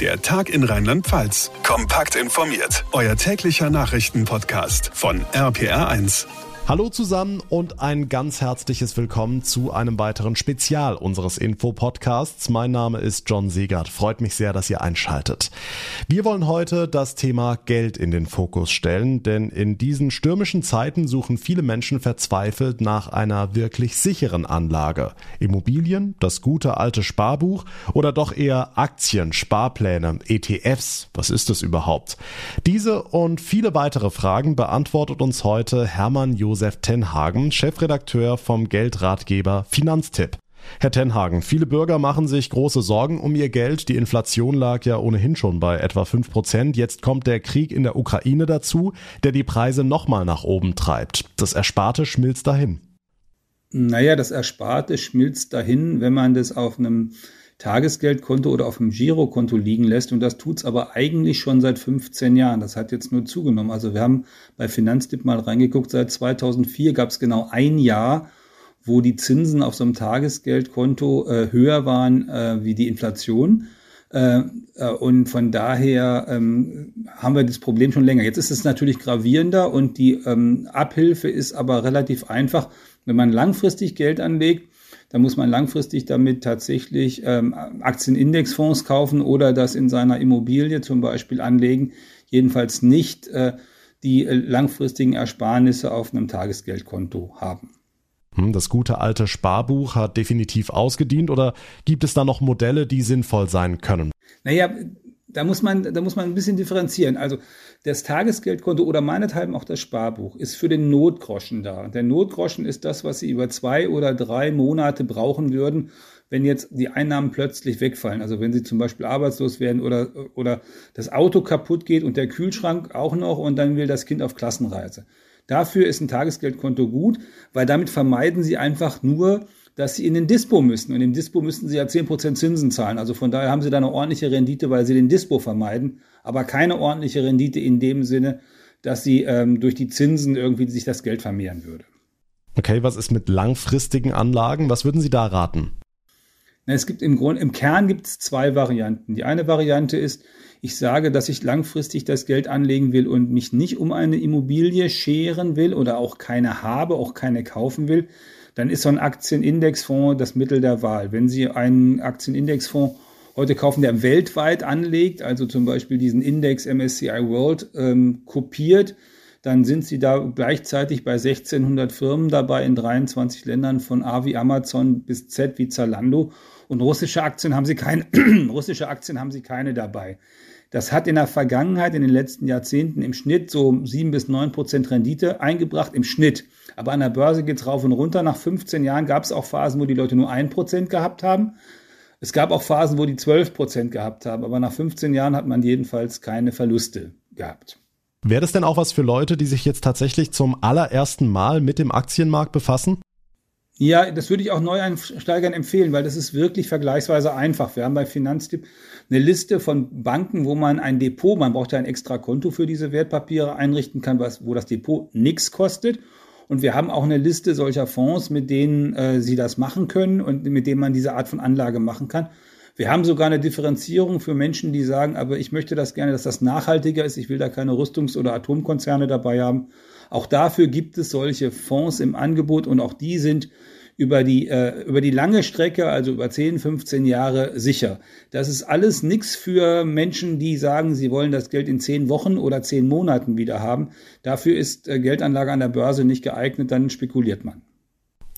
Der Tag in Rheinland-Pfalz. Kompakt informiert. Euer täglicher Nachrichtenpodcast von RPR1. Hallo zusammen und ein ganz herzliches Willkommen zu einem weiteren Spezial unseres Info-Podcasts. Mein Name ist John Segert. Freut mich sehr, dass ihr einschaltet. Wir wollen heute das Thema Geld in den Fokus stellen, denn in diesen stürmischen Zeiten suchen viele Menschen verzweifelt nach einer wirklich sicheren Anlage. Immobilien, das gute alte Sparbuch oder doch eher Aktien, Sparpläne, ETFs. Was ist das überhaupt? Diese und viele weitere Fragen beantwortet uns heute Hermann Josef Josef Tenhagen, Chefredakteur vom Geldratgeber Finanztipp. Herr Tenhagen, viele Bürger machen sich große Sorgen um ihr Geld. Die Inflation lag ja ohnehin schon bei etwa fünf Prozent. Jetzt kommt der Krieg in der Ukraine dazu, der die Preise nochmal nach oben treibt. Das Ersparte schmilzt dahin. Naja, das Ersparte schmilzt dahin, wenn man das auf einem Tagesgeldkonto oder auf dem Girokonto liegen lässt. Und das tut's aber eigentlich schon seit 15 Jahren. Das hat jetzt nur zugenommen. Also wir haben bei Finanztipp mal reingeguckt. Seit 2004 gab es genau ein Jahr, wo die Zinsen auf so einem Tagesgeldkonto äh, höher waren äh, wie die Inflation. Äh, äh, und von daher ähm, haben wir das Problem schon länger. Jetzt ist es natürlich gravierender und die ähm, Abhilfe ist aber relativ einfach. Wenn man langfristig Geld anlegt, da muss man langfristig damit tatsächlich ähm, Aktienindexfonds kaufen oder das in seiner Immobilie zum Beispiel anlegen. Jedenfalls nicht äh, die äh, langfristigen Ersparnisse auf einem Tagesgeldkonto haben. Hm, das gute alte Sparbuch hat definitiv ausgedient oder gibt es da noch Modelle, die sinnvoll sein können? Naja, da muss man, da muss man ein bisschen differenzieren. Also das Tagesgeldkonto oder meinethalben auch das Sparbuch ist für den Notgroschen da. Der Notgroschen ist das, was Sie über zwei oder drei Monate brauchen würden, wenn jetzt die Einnahmen plötzlich wegfallen. Also wenn Sie zum Beispiel arbeitslos werden oder, oder das Auto kaputt geht und der Kühlschrank auch noch und dann will das Kind auf Klassenreise. Dafür ist ein Tagesgeldkonto gut, weil damit vermeiden Sie einfach nur dass sie in den Dispo müssen. Und im Dispo müssten sie ja 10% Zinsen zahlen. Also von daher haben sie da eine ordentliche Rendite, weil sie den Dispo vermeiden, aber keine ordentliche Rendite in dem Sinne, dass sie ähm, durch die Zinsen irgendwie sich das Geld vermehren würde. Okay, was ist mit langfristigen Anlagen? Was würden Sie da raten? Na, es gibt im Grunde, im Kern gibt es zwei Varianten. Die eine Variante ist, ich sage, dass ich langfristig das Geld anlegen will und mich nicht um eine Immobilie scheren will oder auch keine habe, auch keine kaufen will, dann ist so ein Aktienindexfonds das Mittel der Wahl. Wenn Sie einen Aktienindexfonds heute kaufen, der weltweit anlegt, also zum Beispiel diesen Index MSCI World ähm, kopiert, dann sind Sie da gleichzeitig bei 1600 Firmen dabei in 23 Ländern von A wie Amazon bis Z wie Zalando. Und russische Aktien haben Sie keine, russische Aktien haben Sie keine dabei. Das hat in der Vergangenheit, in den letzten Jahrzehnten im Schnitt so sieben bis neun Prozent Rendite eingebracht, im Schnitt. Aber an der Börse geht es rauf und runter. Nach 15 Jahren gab es auch Phasen, wo die Leute nur ein Prozent gehabt haben. Es gab auch Phasen, wo die 12 Prozent gehabt haben. Aber nach 15 Jahren hat man jedenfalls keine Verluste gehabt. Wäre das denn auch was für Leute, die sich jetzt tatsächlich zum allerersten Mal mit dem Aktienmarkt befassen? Ja, das würde ich auch Neueinsteigern empfehlen, weil das ist wirklich vergleichsweise einfach. Wir haben bei Finanztipp eine Liste von Banken, wo man ein Depot, man braucht ja ein extra Konto für diese Wertpapiere einrichten kann, was, wo das Depot nichts kostet. Und wir haben auch eine Liste solcher Fonds, mit denen äh, Sie das machen können und mit denen man diese Art von Anlage machen kann. Wir haben sogar eine Differenzierung für Menschen, die sagen, aber ich möchte das gerne, dass das nachhaltiger ist. Ich will da keine Rüstungs- oder Atomkonzerne dabei haben. Auch dafür gibt es solche Fonds im Angebot und auch die sind über die, äh, über die lange Strecke, also über 10, 15 Jahre sicher. Das ist alles nichts für Menschen, die sagen, sie wollen das Geld in 10 Wochen oder 10 Monaten wieder haben. Dafür ist äh, Geldanlage an der Börse nicht geeignet, dann spekuliert man.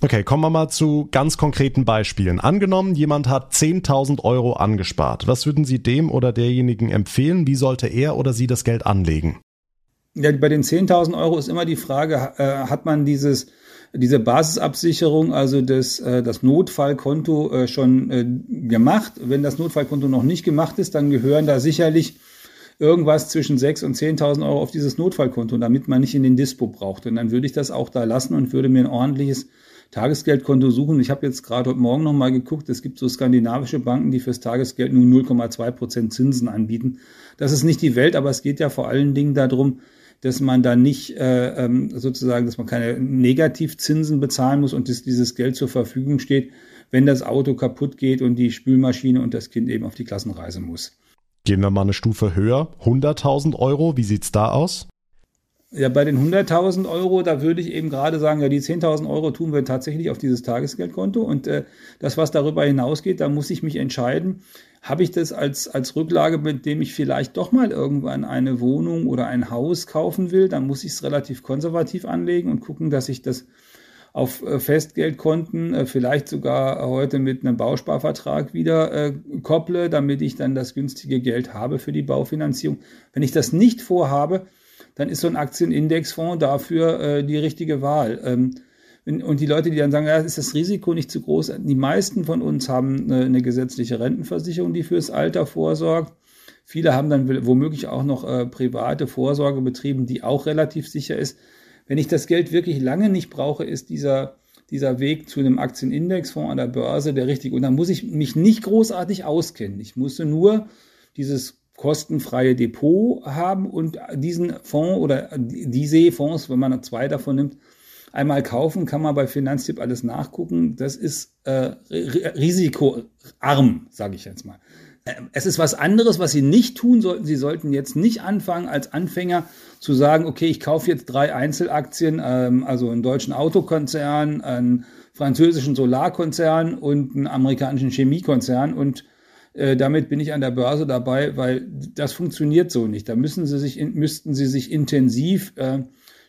Okay, kommen wir mal zu ganz konkreten Beispielen. Angenommen, jemand hat 10.000 Euro angespart. Was würden Sie dem oder derjenigen empfehlen? Wie sollte er oder sie das Geld anlegen? Ja, bei den 10.000 Euro ist immer die Frage, äh, hat man dieses diese Basisabsicherung, also das, äh, das Notfallkonto äh, schon äh, gemacht. Wenn das Notfallkonto noch nicht gemacht ist, dann gehören da sicherlich irgendwas zwischen 6.000 und 10.000 Euro auf dieses Notfallkonto, damit man nicht in den Dispo braucht. Und dann würde ich das auch da lassen und würde mir ein ordentliches Tagesgeldkonto suchen. Ich habe jetzt gerade heute Morgen nochmal geguckt, es gibt so skandinavische Banken, die fürs Tagesgeld nur 0,2 Prozent Zinsen anbieten. Das ist nicht die Welt, aber es geht ja vor allen Dingen darum, dass man da nicht äh, ähm, sozusagen, dass man keine Negativzinsen bezahlen muss und dass dieses Geld zur Verfügung steht, wenn das Auto kaputt geht und die Spülmaschine und das Kind eben auf die Klassenreise muss. Gehen wir mal eine Stufe höher, 100.000 Euro, wie sieht's da aus? Ja, bei den 100.000 Euro, da würde ich eben gerade sagen, ja, die 10.000 Euro tun wir tatsächlich auf dieses Tagesgeldkonto und äh, das, was darüber hinausgeht, da muss ich mich entscheiden, habe ich das als, als Rücklage, mit dem ich vielleicht doch mal irgendwann eine Wohnung oder ein Haus kaufen will, dann muss ich es relativ konservativ anlegen und gucken, dass ich das auf äh, Festgeldkonten, äh, vielleicht sogar heute mit einem Bausparvertrag wieder äh, kopple, damit ich dann das günstige Geld habe für die Baufinanzierung. Wenn ich das nicht vorhabe, dann ist so ein Aktienindexfonds dafür äh, die richtige Wahl. Ähm, und die Leute, die dann sagen, ja, ist das Risiko nicht zu groß? Die meisten von uns haben eine, eine gesetzliche Rentenversicherung, die fürs Alter vorsorgt. Viele haben dann womöglich auch noch äh, private Vorsorge betrieben, die auch relativ sicher ist. Wenn ich das Geld wirklich lange nicht brauche, ist dieser, dieser Weg zu einem Aktienindexfonds an der Börse der richtige. Und da muss ich mich nicht großartig auskennen. Ich musste nur dieses kostenfreie Depot haben und diesen Fonds oder diese Fonds, wenn man zwei davon nimmt, einmal kaufen, kann man bei Finanztipp alles nachgucken. Das ist äh, risikoarm, sage ich jetzt mal. Es ist was anderes, was Sie nicht tun sollten. Sie sollten jetzt nicht anfangen, als Anfänger zu sagen, okay, ich kaufe jetzt drei Einzelaktien, ähm, also einen deutschen Autokonzern, einen französischen Solarkonzern und einen amerikanischen Chemiekonzern und äh, damit bin ich an der Börse dabei, weil das funktioniert so nicht. Da müssen Sie sich, müssten Sie sich intensiv äh,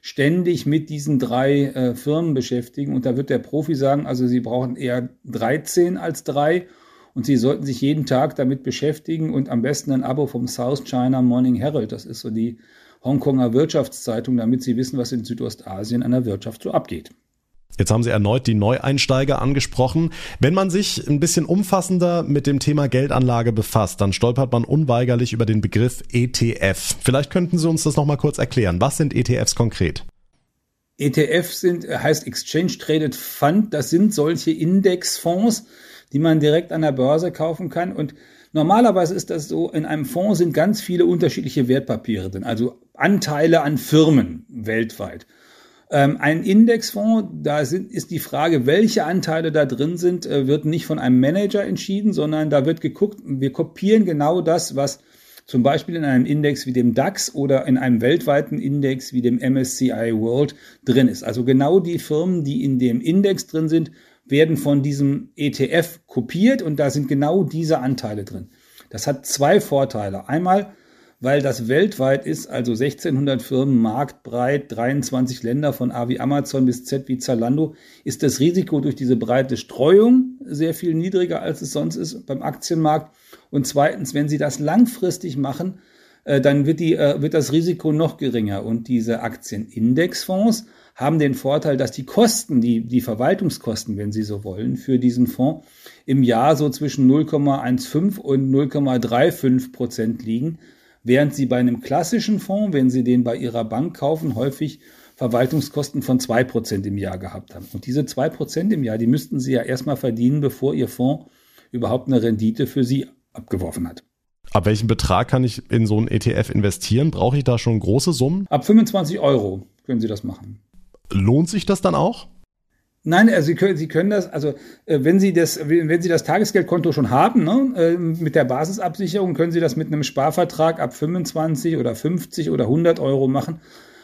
ständig mit diesen drei äh, Firmen beschäftigen. Und da wird der Profi sagen, also Sie brauchen eher 13 als drei und Sie sollten sich jeden Tag damit beschäftigen und am besten ein Abo vom South China Morning Herald. Das ist so die Hongkonger Wirtschaftszeitung, damit Sie wissen, was in Südostasien an der Wirtschaft so abgeht. Jetzt haben Sie erneut die Neueinsteiger angesprochen. Wenn man sich ein bisschen umfassender mit dem Thema Geldanlage befasst, dann stolpert man unweigerlich über den Begriff ETF. Vielleicht könnten Sie uns das nochmal kurz erklären. Was sind ETFs konkret? ETF sind, heißt Exchange Traded Fund. Das sind solche Indexfonds, die man direkt an der Börse kaufen kann. Und normalerweise ist das so, in einem Fonds sind ganz viele unterschiedliche Wertpapiere drin, also Anteile an Firmen weltweit. Ähm, ein Indexfonds, da sind, ist die Frage, welche Anteile da drin sind, äh, wird nicht von einem Manager entschieden, sondern da wird geguckt, wir kopieren genau das, was zum Beispiel in einem Index wie dem DAX oder in einem weltweiten Index wie dem MSCI World drin ist. Also genau die Firmen, die in dem Index drin sind, werden von diesem ETF kopiert und da sind genau diese Anteile drin. Das hat zwei Vorteile. Einmal, weil das weltweit ist, also 1600 Firmen, marktbreit, 23 Länder von A wie Amazon bis Z wie Zalando, ist das Risiko durch diese breite Streuung sehr viel niedriger, als es sonst ist beim Aktienmarkt. Und zweitens, wenn Sie das langfristig machen, äh, dann wird, die, äh, wird das Risiko noch geringer. Und diese Aktienindexfonds haben den Vorteil, dass die Kosten, die, die Verwaltungskosten, wenn Sie so wollen, für diesen Fonds im Jahr so zwischen 0,15 und 0,35 Prozent liegen, während Sie bei einem klassischen Fonds, wenn Sie den bei Ihrer Bank kaufen, häufig Verwaltungskosten von zwei Prozent im Jahr gehabt haben. Und diese zwei Prozent im Jahr, die müssten Sie ja erstmal verdienen, bevor Ihr Fonds überhaupt eine Rendite für Sie abgeworfen hat. Ab welchem Betrag kann ich in so einen ETF investieren? Brauche ich da schon große Summen? Ab 25 Euro können Sie das machen. Lohnt sich das dann auch? Nein, also Sie können, Sie können das, also äh, wenn Sie das, wenn Sie das Tagesgeldkonto schon haben, ne, äh, mit der Basisabsicherung, können Sie das mit einem Sparvertrag ab 25 oder 50 oder 100 Euro machen.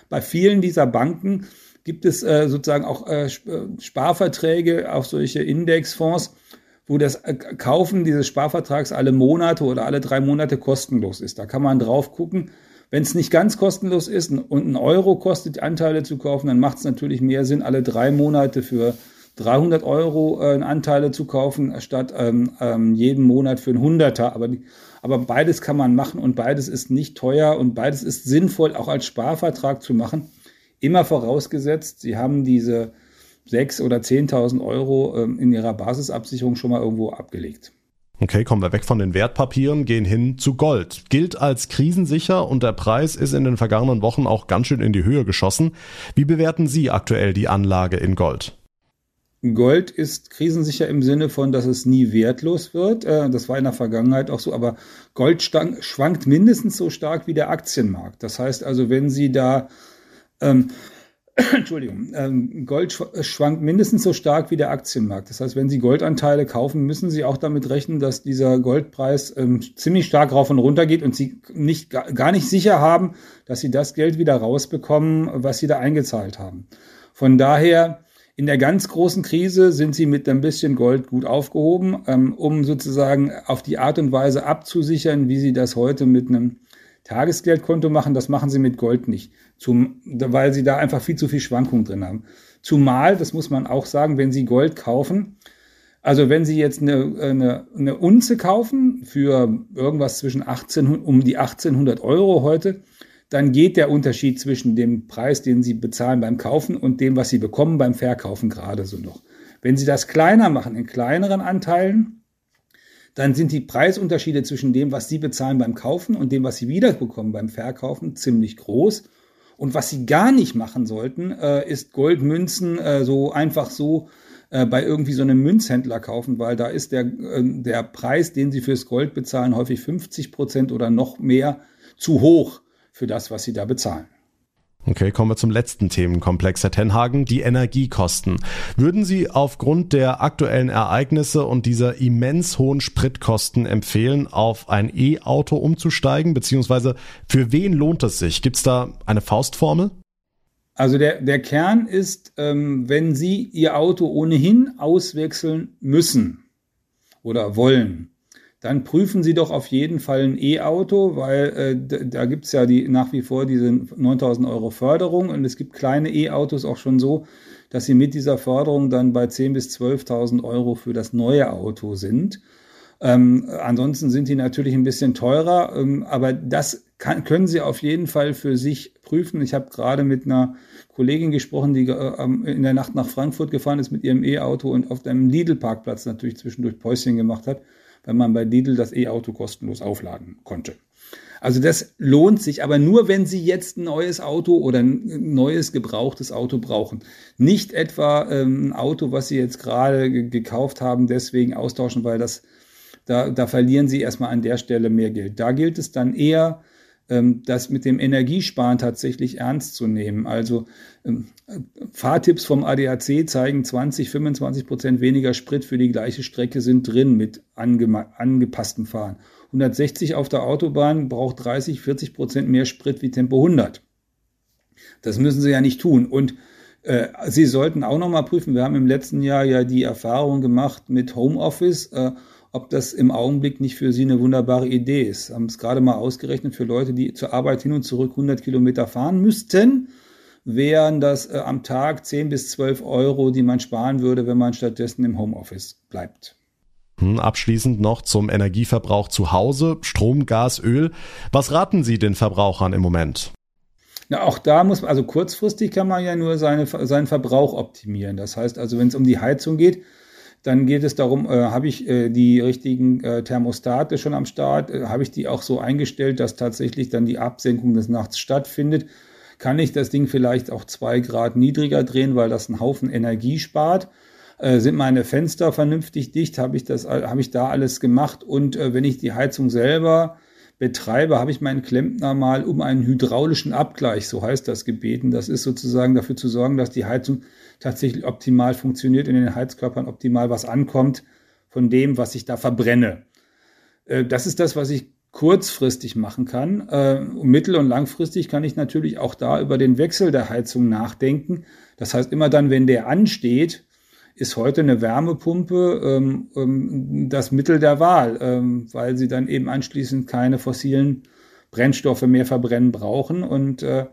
Bei vielen dieser Banken gibt es äh, sozusagen auch äh, äh Sparverträge auf solche Indexfonds, wo das Kaufen dieses Sparvertrags alle Monate oder alle drei Monate kostenlos ist. Da kann man drauf gucken, wenn es nicht ganz kostenlos ist und ein Euro kostet, Anteile zu kaufen, dann macht es natürlich mehr Sinn, alle drei Monate für 300 Euro äh, Anteile zu kaufen, statt ähm, ähm, jeden Monat für ein Hunderter. Aber, aber beides kann man machen und beides ist nicht teuer und beides ist sinnvoll, auch als Sparvertrag zu machen. Immer vorausgesetzt, Sie haben diese 6.000 oder 10.000 Euro ähm, in Ihrer Basisabsicherung schon mal irgendwo abgelegt. Okay, kommen wir weg von den Wertpapieren, gehen hin zu Gold. Gilt als krisensicher und der Preis ist in den vergangenen Wochen auch ganz schön in die Höhe geschossen. Wie bewerten Sie aktuell die Anlage in Gold? Gold ist krisensicher im Sinne von, dass es nie wertlos wird. Äh, das war in der Vergangenheit auch so, aber Gold schwankt mindestens so stark wie der Aktienmarkt. Das heißt also, wenn Sie da ähm, Entschuldigung, ähm, Gold schwankt mindestens so stark wie der Aktienmarkt. Das heißt, wenn Sie Goldanteile kaufen, müssen Sie auch damit rechnen, dass dieser Goldpreis ähm, ziemlich stark rauf und runter geht und Sie nicht, gar nicht sicher haben, dass Sie das Geld wieder rausbekommen, was Sie da eingezahlt haben. Von daher, in der ganz großen Krise sind Sie mit ein bisschen Gold gut aufgehoben, ähm, um sozusagen auf die Art und Weise abzusichern, wie Sie das heute mit einem Tagesgeldkonto machen, das machen sie mit Gold nicht, zum, weil sie da einfach viel zu viel Schwankung drin haben. Zumal, das muss man auch sagen, wenn sie Gold kaufen, also wenn Sie jetzt eine, eine, eine Unze kaufen für irgendwas zwischen 18, um die 1800 Euro heute, dann geht der Unterschied zwischen dem Preis, den Sie bezahlen beim Kaufen und dem, was Sie bekommen beim Verkaufen gerade so noch. Wenn Sie das kleiner machen, in kleineren Anteilen, dann sind die Preisunterschiede zwischen dem, was Sie bezahlen beim Kaufen und dem, was Sie wiederbekommen beim Verkaufen, ziemlich groß. Und was Sie gar nicht machen sollten, äh, ist Goldmünzen äh, so einfach so äh, bei irgendwie so einem Münzhändler kaufen, weil da ist der, äh, der Preis, den Sie fürs Gold bezahlen, häufig 50 Prozent oder noch mehr zu hoch für das, was Sie da bezahlen. Okay, kommen wir zum letzten Themenkomplex, Herr Tenhagen, die Energiekosten. Würden Sie aufgrund der aktuellen Ereignisse und dieser immens hohen Spritkosten empfehlen, auf ein E-Auto umzusteigen, beziehungsweise für wen lohnt es sich? Gibt es da eine Faustformel? Also der, der Kern ist, ähm, wenn Sie Ihr Auto ohnehin auswechseln müssen oder wollen, dann prüfen Sie doch auf jeden Fall ein E-Auto, weil äh, da gibt es ja die, nach wie vor diese 9000 Euro Förderung und es gibt kleine E-Autos auch schon so, dass Sie mit dieser Förderung dann bei 10.000 bis 12.000 Euro für das neue Auto sind. Ähm, ansonsten sind die natürlich ein bisschen teurer, ähm, aber das kann, können Sie auf jeden Fall für sich prüfen. Ich habe gerade mit einer Kollegin gesprochen, die äh, in der Nacht nach Frankfurt gefahren ist mit ihrem E-Auto und auf einem Lidl-Parkplatz natürlich zwischendurch Päuschen gemacht hat wenn man bei Lidl das E-Auto kostenlos aufladen konnte. Also das lohnt sich, aber nur wenn Sie jetzt ein neues Auto oder ein neues gebrauchtes Auto brauchen. Nicht etwa ähm, ein Auto, was Sie jetzt gerade gekauft haben, deswegen austauschen, weil das da, da verlieren Sie erstmal an der Stelle mehr Geld. Da gilt es dann eher, das mit dem Energiesparen tatsächlich ernst zu nehmen. Also ähm, Fahrtipps vom ADAC zeigen 20, 25 Prozent weniger Sprit für die gleiche Strecke sind drin mit angepasstem Fahren. 160 auf der Autobahn braucht 30, 40 Prozent mehr Sprit wie Tempo 100. Das müssen Sie ja nicht tun. Und äh, Sie sollten auch noch mal prüfen. Wir haben im letzten Jahr ja die Erfahrung gemacht mit Homeoffice. Äh, ob das im Augenblick nicht für Sie eine wunderbare Idee ist. Haben es gerade mal ausgerechnet für Leute, die zur Arbeit hin und zurück 100 Kilometer fahren müssten, wären das äh, am Tag 10 bis 12 Euro, die man sparen würde, wenn man stattdessen im Homeoffice bleibt. Hm, abschließend noch zum Energieverbrauch zu Hause, Strom, Gas, Öl. Was raten Sie den Verbrauchern im Moment? Na, auch da muss man, also kurzfristig kann man ja nur seine, seinen Verbrauch optimieren. Das heißt also, wenn es um die Heizung geht, dann geht es darum, äh, habe ich äh, die richtigen äh, Thermostate schon am Start? Äh, habe ich die auch so eingestellt, dass tatsächlich dann die Absenkung des Nachts stattfindet? Kann ich das Ding vielleicht auch zwei Grad niedriger drehen, weil das einen Haufen Energie spart? Äh, sind meine Fenster vernünftig dicht? Habe ich das, habe ich da alles gemacht? Und äh, wenn ich die Heizung selber betreibe, habe ich meinen Klempner mal um einen hydraulischen Abgleich, so heißt das, gebeten. Das ist sozusagen dafür zu sorgen, dass die Heizung tatsächlich optimal funktioniert, in den Heizkörpern optimal was ankommt von dem, was ich da verbrenne. Äh, das ist das, was ich kurzfristig machen kann. Äh, mittel- und langfristig kann ich natürlich auch da über den Wechsel der Heizung nachdenken. Das heißt, immer dann, wenn der ansteht, ist heute eine Wärmepumpe ähm, ähm, das Mittel der Wahl, ähm, weil sie dann eben anschließend keine fossilen Brennstoffe mehr verbrennen brauchen. Und äh,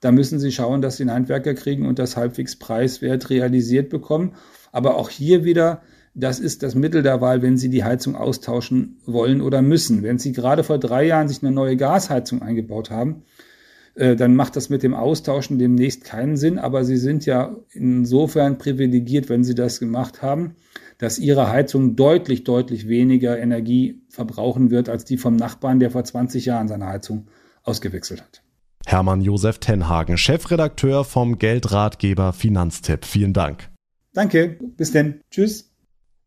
da müssen sie schauen, dass sie einen Handwerker kriegen und das halbwegs preiswert realisiert bekommen. Aber auch hier wieder, das ist das Mittel der Wahl, wenn Sie die Heizung austauschen wollen oder müssen. Wenn Sie gerade vor drei Jahren sich eine neue Gasheizung eingebaut haben, äh, dann macht das mit dem Austauschen demnächst keinen Sinn. Aber Sie sind ja insofern privilegiert, wenn Sie das gemacht haben, dass Ihre Heizung deutlich, deutlich weniger Energie verbrauchen wird als die vom Nachbarn, der vor 20 Jahren seine Heizung ausgewechselt hat. Hermann Josef Tenhagen, Chefredakteur vom Geldratgeber Finanztipp. Vielen Dank. Danke, bis denn. Tschüss.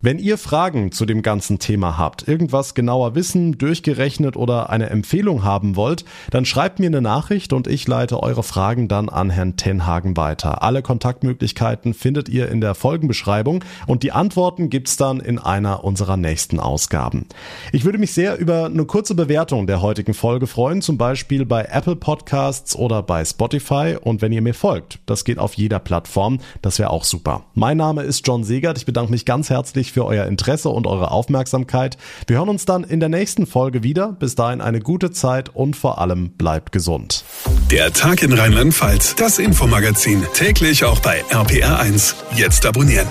Wenn ihr Fragen zu dem ganzen Thema habt, irgendwas genauer wissen, durchgerechnet oder eine Empfehlung haben wollt, dann schreibt mir eine Nachricht und ich leite eure Fragen dann an Herrn Tenhagen weiter. Alle Kontaktmöglichkeiten findet ihr in der Folgenbeschreibung und die Antworten gibt's dann in einer unserer nächsten Ausgaben. Ich würde mich sehr über eine kurze Bewertung der heutigen Folge freuen, zum Beispiel bei Apple Podcasts oder bei Spotify und wenn ihr mir folgt, das geht auf jeder Plattform, das wäre auch super. Mein Name ist John Segert, ich bedanke mich ganz herzlich für euer Interesse und eure Aufmerksamkeit. Wir hören uns dann in der nächsten Folge wieder. Bis dahin eine gute Zeit und vor allem bleibt gesund. Der Tag in Rheinland-Pfalz, das Infomagazin, täglich auch bei RPR1. Jetzt abonnieren.